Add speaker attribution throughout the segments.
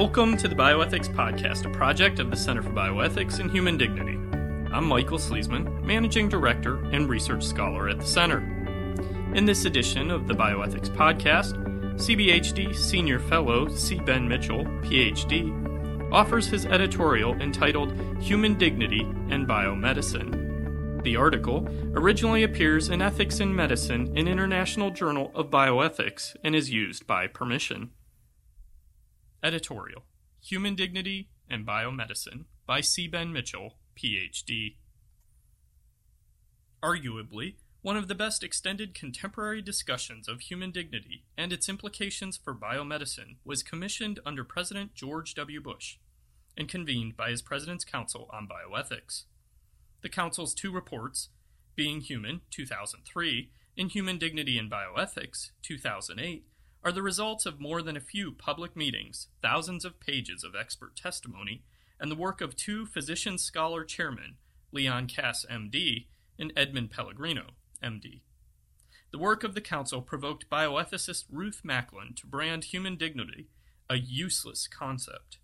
Speaker 1: Welcome to the Bioethics Podcast, a project of the Center for Bioethics and Human Dignity. I'm Michael Sleasman, Managing Director and Research Scholar at the Center. In this edition of the Bioethics Podcast, CBHD Senior Fellow C. Ben Mitchell, PhD, offers his editorial entitled Human Dignity and Biomedicine. The article originally appears in Ethics in Medicine, an international journal of bioethics, and is used by permission. Editorial Human Dignity and Biomedicine by C. Ben Mitchell, Ph.D. Arguably, one of the best extended contemporary discussions of human dignity and its implications for biomedicine was commissioned under President George W. Bush and convened by his President's Council on Bioethics. The Council's two reports, Being Human, 2003, and Human Dignity and Bioethics, 2008, are the results of more than a few public meetings, thousands of pages of expert testimony, and the work of two physician scholar chairmen, Leon Kass, MD, and Edmund Pellegrino, MD. The work of the council provoked bioethicist Ruth Macklin to brand human dignity a useless concept.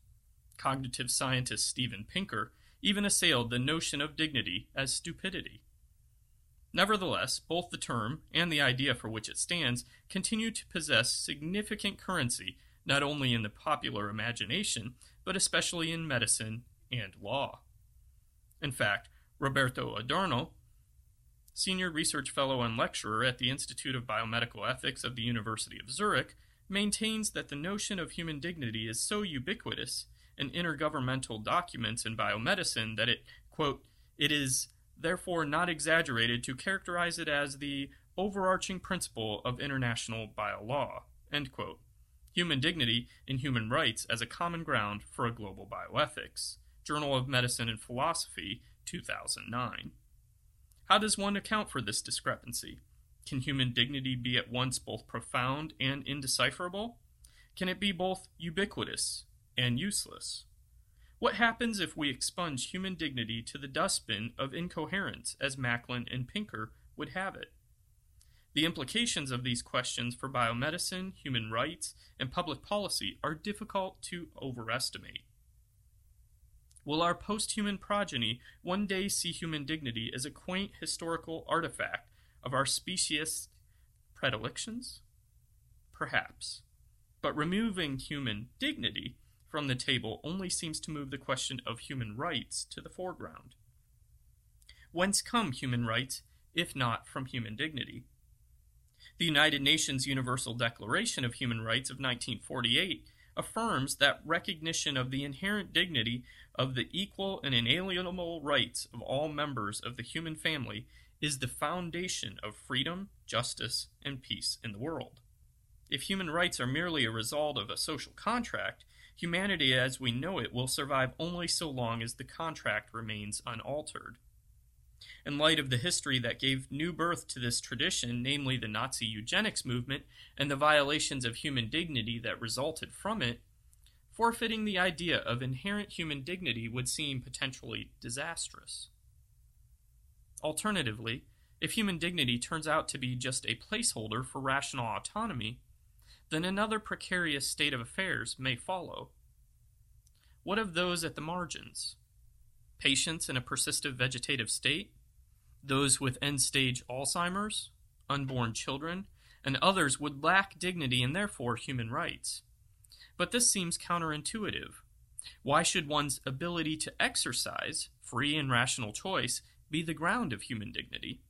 Speaker 1: Cognitive scientist Steven Pinker even assailed the notion of dignity as stupidity. Nevertheless, both the term and the idea for which it stands continue to possess significant currency not only in the popular imagination, but especially in medicine and law. In fact, Roberto Andorno, senior research fellow and lecturer at the Institute of Biomedical Ethics of the University of Zurich, maintains that the notion of human dignity is so ubiquitous in intergovernmental documents in biomedicine that it, quote, it is therefore not exaggerated to characterize it as the overarching principle of international biolaw. Human dignity and human rights as a common ground for a global bioethics. Journal of Medicine and Philosophy, 2009. How does one account for this discrepancy? Can human dignity be at once both profound and indecipherable? Can it be both ubiquitous and useless? What happens if we expunge human dignity to the dustbin of incoherence, as Macklin and Pinker would have it? The implications of these questions for biomedicine, human rights, and public policy are difficult to overestimate. Will our post-human progeny one day see human dignity as a quaint historical artifact of our specious predilections? Perhaps. But removing human dignity from the table only seems to move the question of human rights to the foreground. Whence come human rights, if not from human dignity? The United Nations Universal Declaration of Human Rights of 1948 affirms that recognition of the inherent dignity of the equal and inalienable rights of all members of the human family is the foundation of freedom, justice, and peace in the world. If human rights are merely a result of a social contract, Humanity as we know it will survive only so long as the contract remains unaltered. In light of the history that gave new birth to this tradition, namely the Nazi eugenics movement and the violations of human dignity that resulted from it, forfeiting the idea of inherent human dignity would seem potentially disastrous. Alternatively, if human dignity turns out to be just a placeholder for rational autonomy, then another precarious state of affairs may follow. What of those at the margins? Patients in a persistent vegetative state? Those with end stage Alzheimer's? Unborn children? And others would lack dignity and therefore human rights. But this seems counterintuitive. Why should one's ability to exercise free and rational choice be the ground of human dignity?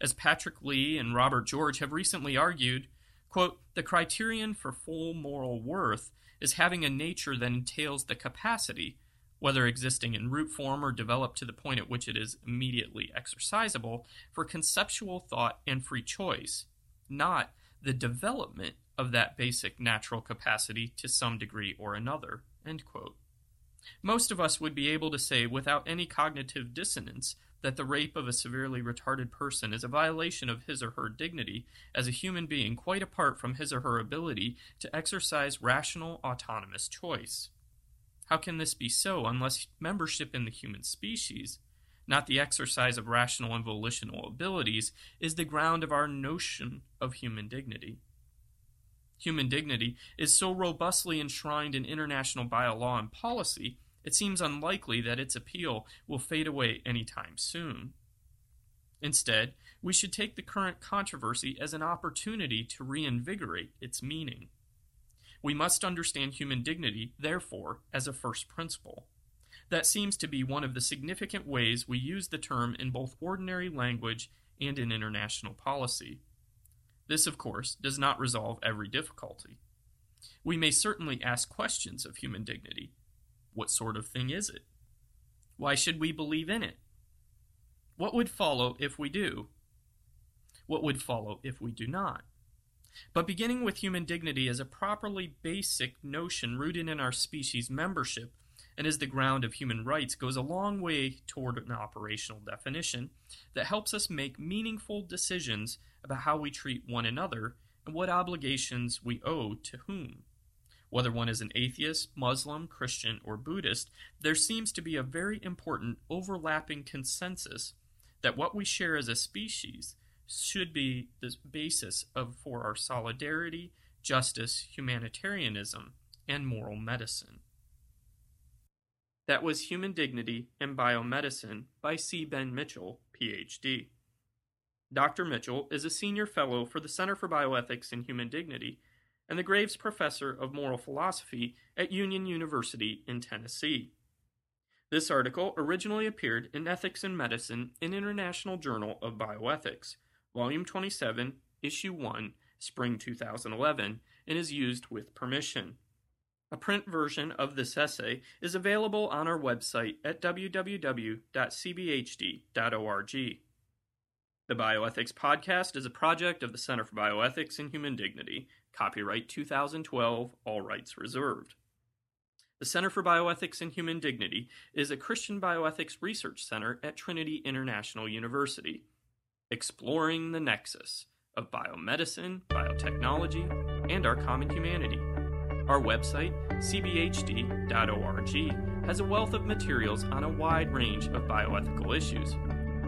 Speaker 1: As Patrick Lee and Robert George have recently argued, Quote, the criterion for full moral worth is having a nature that entails the capacity, whether existing in root form or developed to the point at which it is immediately exercisable, for conceptual thought and free choice, not the development of that basic natural capacity to some degree or another. Most of us would be able to say without any cognitive dissonance that the rape of a severely retarded person is a violation of his or her dignity as a human being, quite apart from his or her ability to exercise rational, autonomous choice. How can this be so unless membership in the human species, not the exercise of rational and volitional abilities, is the ground of our notion of human dignity? Human dignity is so robustly enshrined in international bio law and policy, it seems unlikely that its appeal will fade away anytime soon. Instead, we should take the current controversy as an opportunity to reinvigorate its meaning. We must understand human dignity, therefore, as a first principle. That seems to be one of the significant ways we use the term in both ordinary language and in international policy. This, of course, does not resolve every difficulty. We may certainly ask questions of human dignity. What sort of thing is it? Why should we believe in it? What would follow if we do? What would follow if we do not? But beginning with human dignity as a properly basic notion rooted in our species membership and as the ground of human rights goes a long way toward an operational definition that helps us make meaningful decisions about how we treat one another and what obligations we owe to whom. Whether one is an atheist, Muslim, Christian, or Buddhist, there seems to be a very important overlapping consensus that what we share as a species should be the basis of for our solidarity, justice, humanitarianism, and moral medicine. That was Human Dignity and Biomedicine by C. Ben Mitchell, PhD. Dr. Mitchell is a senior fellow for the Center for Bioethics and Human Dignity and the Graves Professor of Moral Philosophy at Union University in Tennessee. This article originally appeared in Ethics in Medicine in International Journal of Bioethics, Volume 27, Issue 1, Spring 2011, and is used with permission. A print version of this essay is available on our website at www.cbhd.org. The Bioethics Podcast is a project of the Center for Bioethics and Human Dignity. Copyright 2012, all rights reserved. The Center for Bioethics and Human Dignity is a Christian bioethics research center at Trinity International University, exploring the nexus of biomedicine, biotechnology, and our common humanity. Our website, cbhd.org, has a wealth of materials on a wide range of bioethical issues.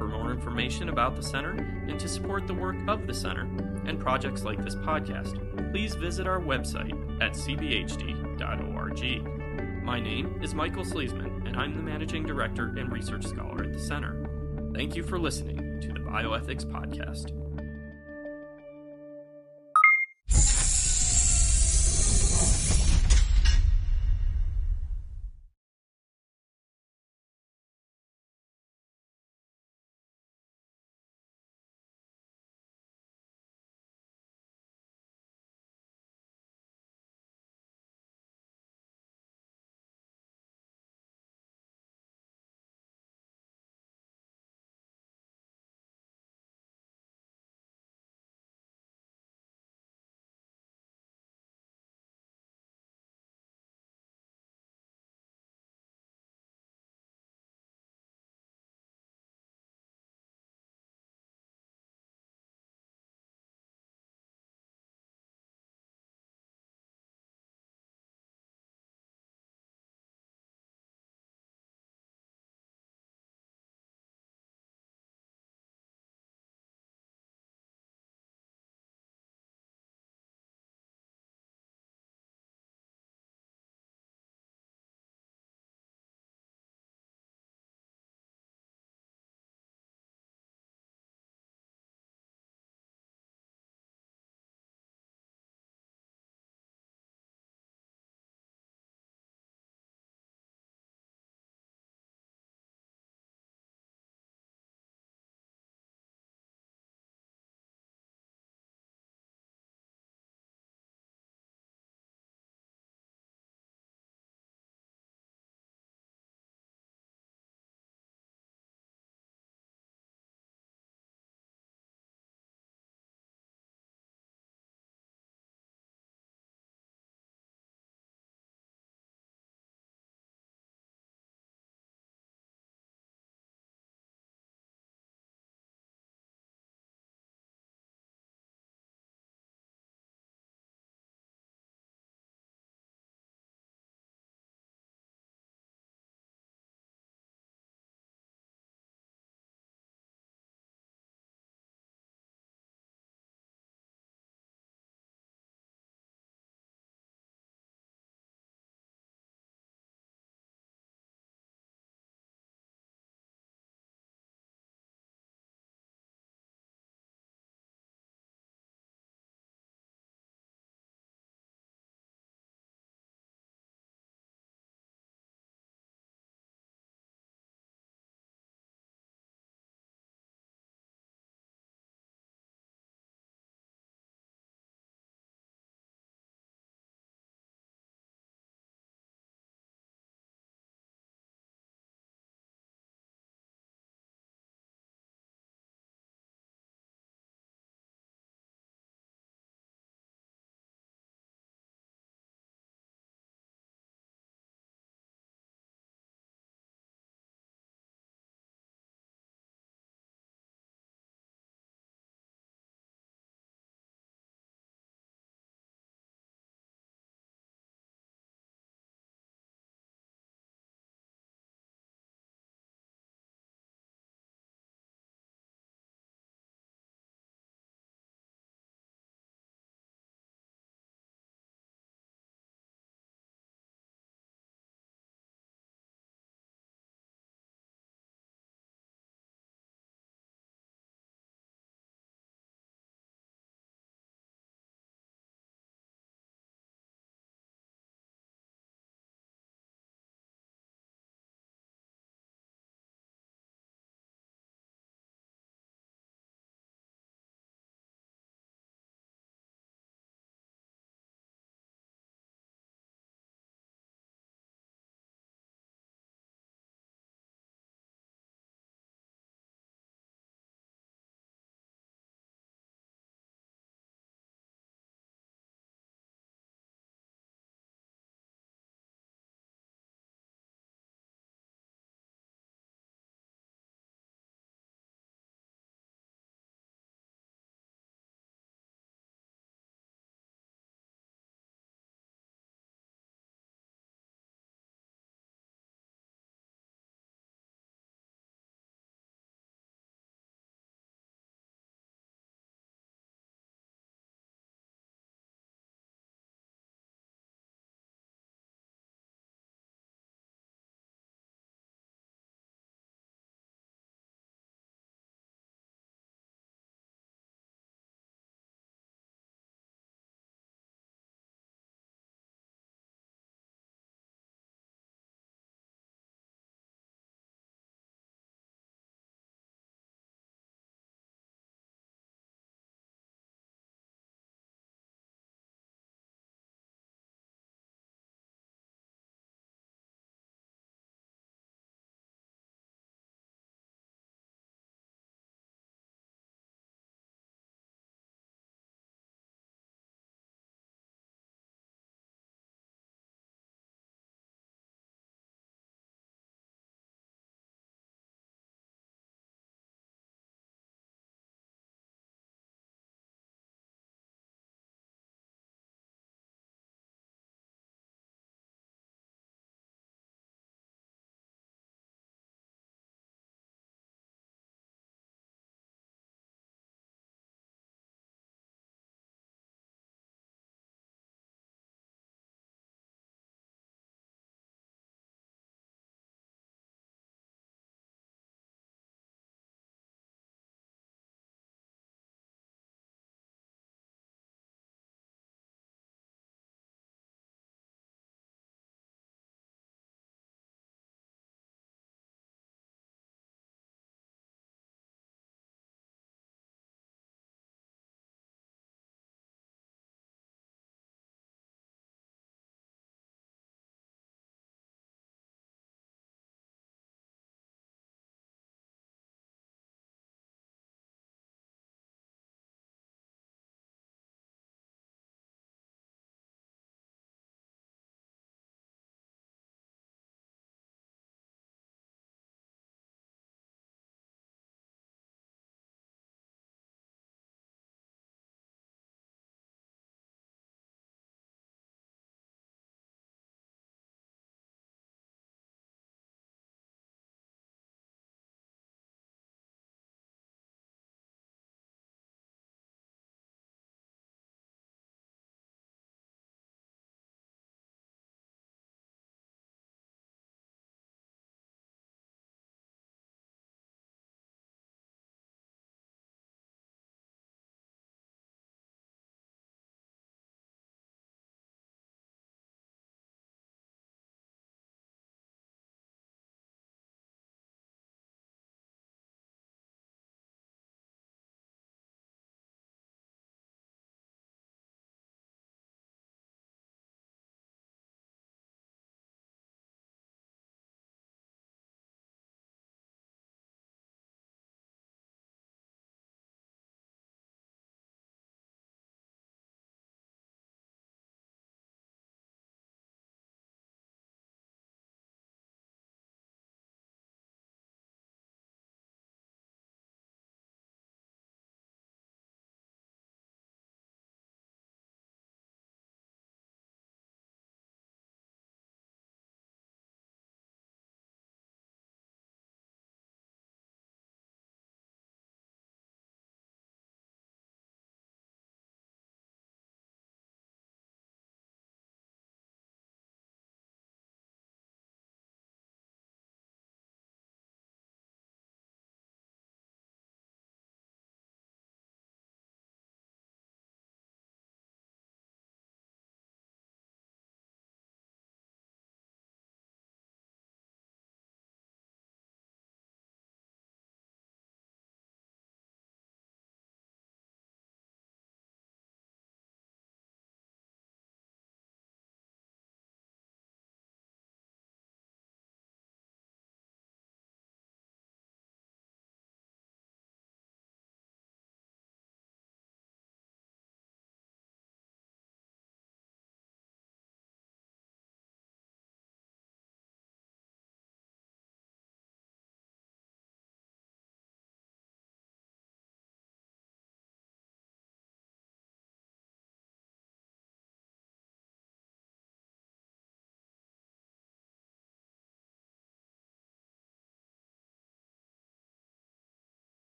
Speaker 1: For more information about the Center and to support the work of the Center and projects like this podcast, please visit our website at cbhd.org. My name is Michael Sleasman, and I'm the Managing Director and Research Scholar at the Center. Thank you for listening to the Bioethics Podcast.